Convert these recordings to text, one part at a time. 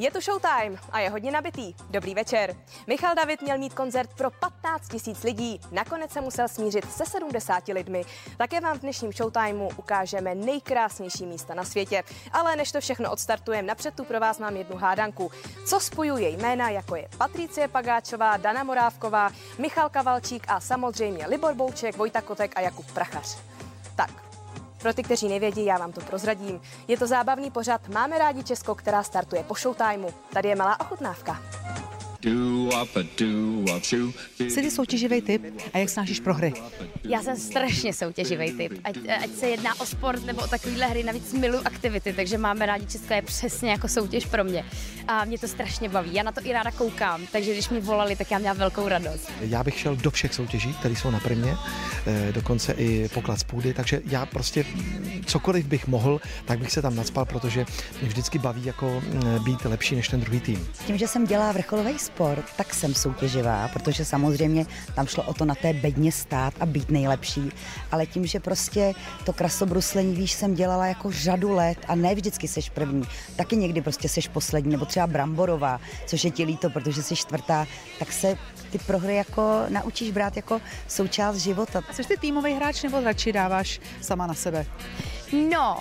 Je tu showtime a je hodně nabitý. Dobrý večer. Michal David měl mít koncert pro 15 tisíc lidí. Nakonec se musel smířit se 70 lidmi. Také vám v dnešním showtimeu ukážeme nejkrásnější místa na světě. Ale než to všechno odstartujeme, napřed tu pro vás mám jednu hádanku. Co spojuje jména, jako je Patricie Pagáčová, Dana Morávková, Michal Kavalčík a samozřejmě Libor Bouček, Vojta Kotek a Jakub Prachař. Tak, pro ty, kteří nevědí, já vám to prozradím. Je to zábavný pořad Máme rádi Česko, která startuje po showtimeu. Tady je malá ochutnávka. Jsi ty soutěživý typ a jak snášíš prohry? Já jsem strašně soutěživý typ. Ať, ať se jedná o sport nebo o takovéhle hry, navíc milu aktivity, takže máme rádi Česko je přesně jako soutěž pro mě. A mě to strašně baví. Já na to i ráda koukám, takže když mi volali, tak já měla velkou radost. Já bych šel do všech soutěží, které jsou na primě, eh, dokonce i poklad z půdy, takže já prostě cokoliv bych mohl, tak bych se tam nadspal, protože mě vždycky baví jako mm, být lepší než ten druhý tým. Tím, že jsem dělá vrcholový sport, tak jsem soutěživá, protože samozřejmě tam šlo o to na té bedně stát a být nejlepší, ale tím, že prostě to krasobruslení, víš, jsem dělala jako řadu let a ne vždycky seš první, taky někdy prostě seš poslední, nebo třeba Bramborová, což je ti líto, protože jsi čtvrtá, tak se ty prohry jako naučíš brát jako součást života. Jsi ty týmový hráč nebo radši dáváš sama na sebe? No,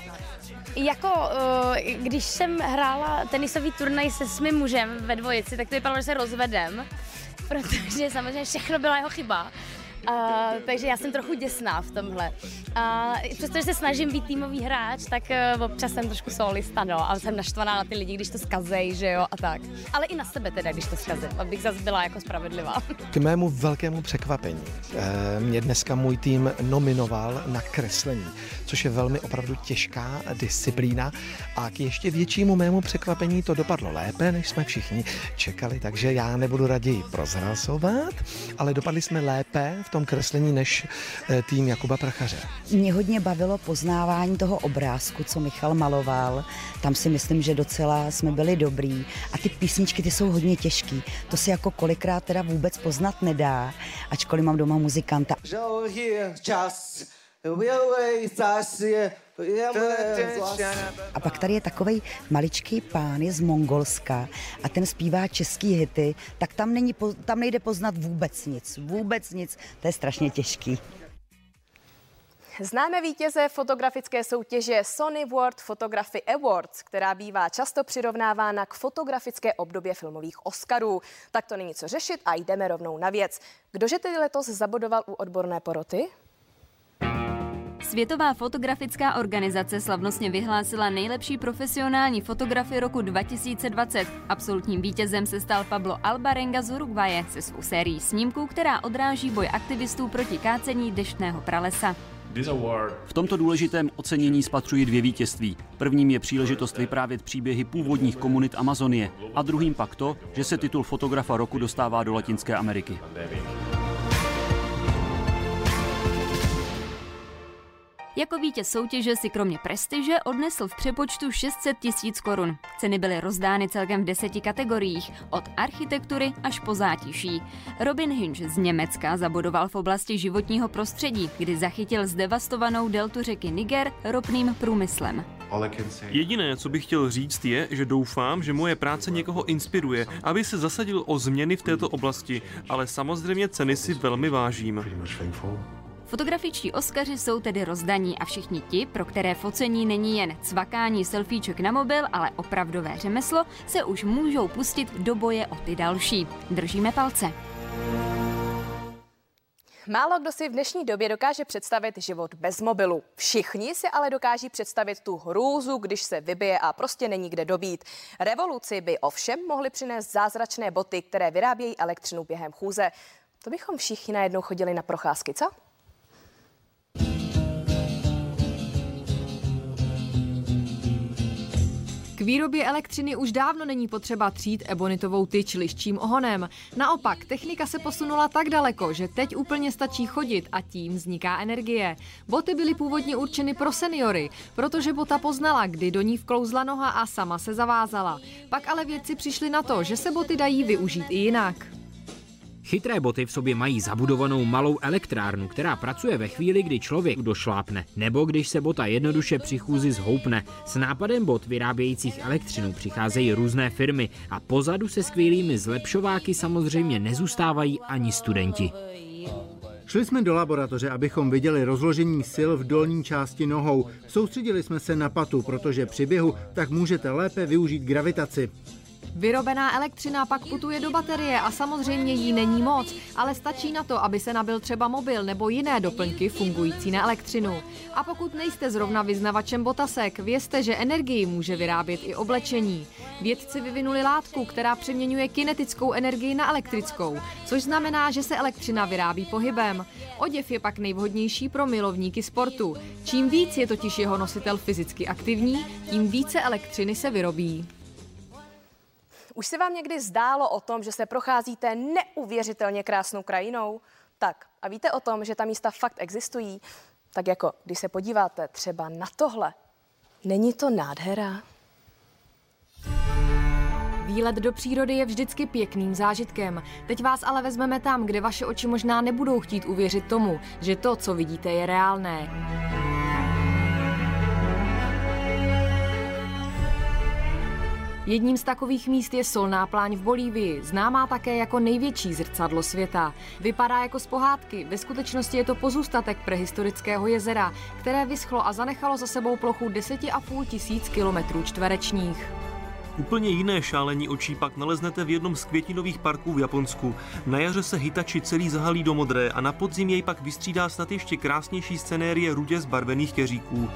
jako uh, když jsem hrála tenisový turnaj se svým mužem ve dvojici, tak to vypadalo, že se rozvedem, protože samozřejmě všechno byla jeho chyba. Uh, takže já jsem trochu děsná v tomhle. A přestože se snažím být týmový hráč, tak uh, občas jsem trošku solista, no, a jsem naštvaná na ty lidi, když to skazej, že jo, a tak. Ale i na sebe teda, když to skazím, abych zase byla jako spravedlivá. K mému velkému překvapení eh, mě dneska můj tým nominoval na kreslení, což je velmi opravdu těžká disciplína a k ještě většímu mému překvapení to dopadlo lépe, než jsme všichni čekali, takže já nebudu raději prozrazovat, ale dopadli jsme lépe v tom kreslení než eh, tým Jakuba Prachaře. Mě hodně bavilo poznávání toho obrázku, co Michal maloval. Tam si myslím, že docela jsme byli dobrý. A ty písničky, ty jsou hodně těžký. To se jako kolikrát teda vůbec poznat nedá, ačkoliv mám doma muzikanta. čas, a pak tady je takový maličký pán, je z Mongolska a ten zpívá český hity, tak tam, není, tam nejde poznat vůbec nic, vůbec nic, to je strašně těžký. Známe vítěze fotografické soutěže Sony World Photography Awards, která bývá často přirovnávána k fotografické obdobě filmových Oscarů. Tak to není co řešit a jdeme rovnou na věc. Kdože tedy letos zabodoval u odborné poroty? Světová fotografická organizace slavnostně vyhlásila nejlepší profesionální fotografii roku 2020. Absolutním vítězem se stal Pablo Albarenga z Uruguaye se svou sérií snímků, která odráží boj aktivistů proti kácení deštného pralesa. V tomto důležitém ocenění spatřuji dvě vítězství. Prvním je příležitost vyprávět příběhy původních komunit Amazonie a druhým pak to, že se titul fotografa roku dostává do Latinské Ameriky. Jako vítěz soutěže si kromě prestiže odnesl v přepočtu 600 tisíc korun. Ceny byly rozdány celkem v deseti kategoriích, od architektury až po zátiší. Robin Hinge z Německa zabodoval v oblasti životního prostředí, kdy zachytil zdevastovanou deltu řeky Niger ropným průmyslem. Jediné, co bych chtěl říct, je, že doufám, že moje práce někoho inspiruje, aby se zasadil o změny v této oblasti, ale samozřejmě ceny si velmi vážím. Fotografičtí Oscaři jsou tedy rozdaní a všichni ti, pro které focení není jen cvakání selfieček na mobil, ale opravdové řemeslo, se už můžou pustit do boje o ty další. Držíme palce. Málo kdo si v dnešní době dokáže představit život bez mobilu. Všichni si ale dokáží představit tu hrůzu, když se vybije a prostě není kde dobít. Revoluci by ovšem mohly přinést zázračné boty, které vyrábějí elektřinu během chůze. To bychom všichni najednou chodili na procházky, co? K výrobě elektřiny už dávno není potřeba třít ebonitovou tyč liščím ohonem. Naopak, technika se posunula tak daleko, že teď úplně stačí chodit a tím vzniká energie. Boty byly původně určeny pro seniory, protože bota poznala, kdy do ní vklouzla noha a sama se zavázala. Pak ale vědci přišli na to, že se boty dají využít i jinak. Chytré boty v sobě mají zabudovanou malou elektrárnu, která pracuje ve chvíli, kdy člověk došlápne, nebo když se bota jednoduše při chůzi zhoupne. S nápadem bot vyrábějících elektřinu přicházejí různé firmy a pozadu se skvělými zlepšováky samozřejmě nezůstávají ani studenti. Šli jsme do laboratoře, abychom viděli rozložení sil v dolní části nohou. Soustředili jsme se na patu, protože při běhu tak můžete lépe využít gravitaci. Vyrobená elektřina pak putuje do baterie a samozřejmě jí není moc, ale stačí na to, aby se nabil třeba mobil nebo jiné doplňky fungující na elektřinu. A pokud nejste zrovna vyznavačem botasek, vězte, že energii může vyrábět i oblečení. Vědci vyvinuli látku, která přeměňuje kinetickou energii na elektrickou, což znamená, že se elektřina vyrábí pohybem. Oděv je pak nejvhodnější pro milovníky sportu. Čím víc je totiž jeho nositel fyzicky aktivní, tím více elektřiny se vyrobí. Už se vám někdy zdálo o tom, že se procházíte neuvěřitelně krásnou krajinou? Tak a víte o tom, že ta místa fakt existují? Tak jako když se podíváte třeba na tohle, není to nádhera? Výlet do přírody je vždycky pěkným zážitkem. Teď vás ale vezmeme tam, kde vaše oči možná nebudou chtít uvěřit tomu, že to, co vidíte, je reálné. Jedním z takových míst je solná pláň v Bolívii, známá také jako největší zrcadlo světa. Vypadá jako z pohádky, ve skutečnosti je to pozůstatek prehistorického jezera, které vyschlo a zanechalo za sebou plochu 10,5 tisíc kilometrů čtverečních. Úplně jiné šálení očí pak naleznete v jednom z květinových parků v Japonsku. Na jaře se Hitachi celý zahalí do modré a na podzim jej pak vystřídá snad ještě krásnější scenérie rudě zbarvených keříků.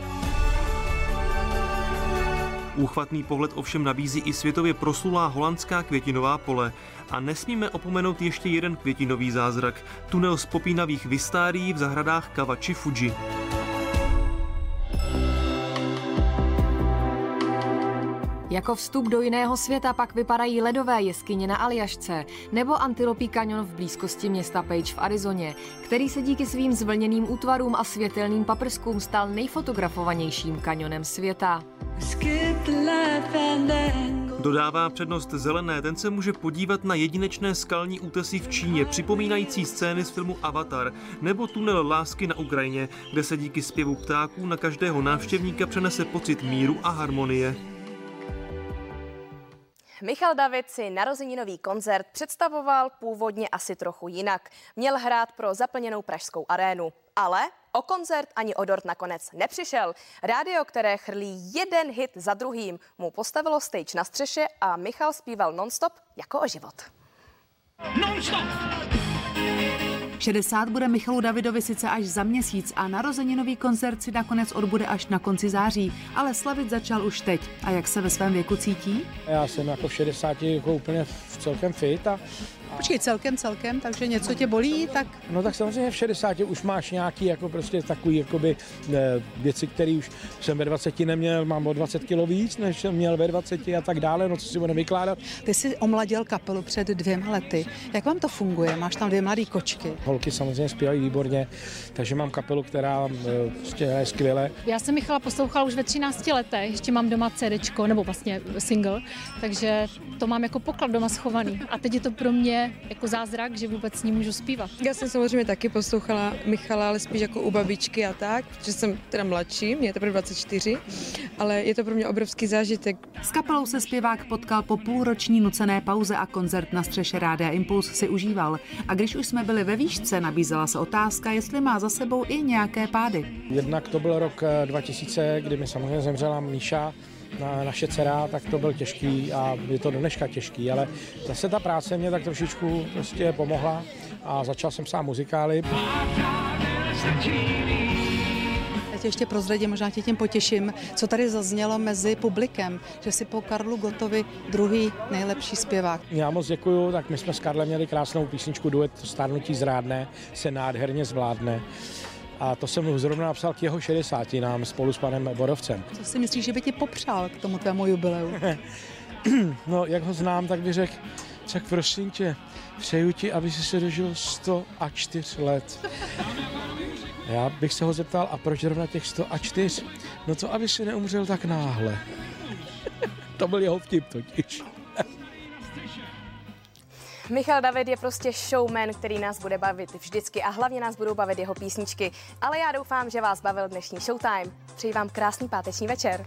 Úchvatný pohled ovšem nabízí i světově proslulá holandská květinová pole. A nesmíme opomenout ještě jeden květinový zázrak. Tunel z popínavých vistárií v zahradách Kawachi Fuji. Jako vstup do jiného světa pak vypadají ledové jeskyně na Aljašce nebo antilopí kanion v blízkosti města Page v Arizoně, který se díky svým zvlněným útvarům a světelným paprskům stal nejfotografovanějším kanionem světa. Dodává přednost zelené, ten se může podívat na jedinečné skalní útesy v Číně, připomínající scény z filmu Avatar, nebo tunel lásky na Ukrajině, kde se díky zpěvu ptáků na každého návštěvníka přenese pocit míru a harmonie. Michal David si narozeninový koncert představoval původně asi trochu jinak. Měl hrát pro zaplněnou pražskou arénu. Ale o koncert ani o dort nakonec nepřišel. Rádio, které chrlí jeden hit za druhým, mu postavilo stage na střeše a Michal zpíval nonstop jako o život. Non-stop! 60 bude Michalu Davidovi sice až za měsíc a narozeninový koncert si nakonec odbude až na konci září, ale slavit začal už teď. A jak se ve svém věku cítí? Já jsem jako v 60 jako úplně v celkem fit a, Počkej, celkem, celkem, takže něco tě bolí, tak... No tak samozřejmě v 60 už máš nějaký jako prostě takový jakoby ne, věci, které už jsem ve 20 neměl, mám o 20 kilo víc, než jsem měl ve 20 a tak dále, no co si budeme vykládat. Ty jsi omladil kapelu před dvěma lety. Jak vám to funguje? Máš tam dvě mladé kočky. Holky samozřejmě zpívají výborně, takže mám kapelu, která prostě je skvěle. Já jsem Michala poslouchala už ve 13 letech, ještě mám doma CD, nebo vlastně single, takže to mám jako poklad doma schovaný. A teď je to pro mě jako zázrak, že vůbec s ním můžu zpívat. Já jsem samozřejmě taky poslouchala Michala, ale spíš jako u babičky a tak, protože jsem teda mladší, mě je teprve 24, ale je to pro mě obrovský zážitek. S kapelou se zpěvák potkal po půlroční nucené pauze a koncert na střeše Rádia Impuls si užíval. A když už jsme byli ve výšce, nabízela se otázka, jestli má za sebou i nějaké pády. Jednak to byl rok 2000, kdy mi samozřejmě zemřela Míša, na naše dcera, tak to byl těžký a je to do dneška těžký, ale zase ta práce mě tak trošičku prostě pomohla a začal jsem sám muzikály. Já tě ještě prozradím, možná tě tím potěším, co tady zaznělo mezi publikem, že si po Karlu Gotovi druhý nejlepší zpěvák. Já moc děkuju, tak my jsme s Karlem měli krásnou písničku duet Stárnutí zrádné se nádherně zvládne. A to jsem zrovna napsal k jeho 60 nám spolu s panem Borovcem. Co si myslíš, že by ti popřál k tomu tvému jubileu? no, jak ho znám, tak bych řekl, tak prosím tě, přeju ti, aby si se dožil 104 let. Já bych se ho zeptal, a proč zrovna těch 104? No to, aby si neumřel tak náhle. to byl jeho vtip totiž. Michal David je prostě showman, který nás bude bavit vždycky a hlavně nás budou bavit jeho písničky. Ale já doufám, že vás bavil dnešní Showtime. Přeji vám krásný páteční večer.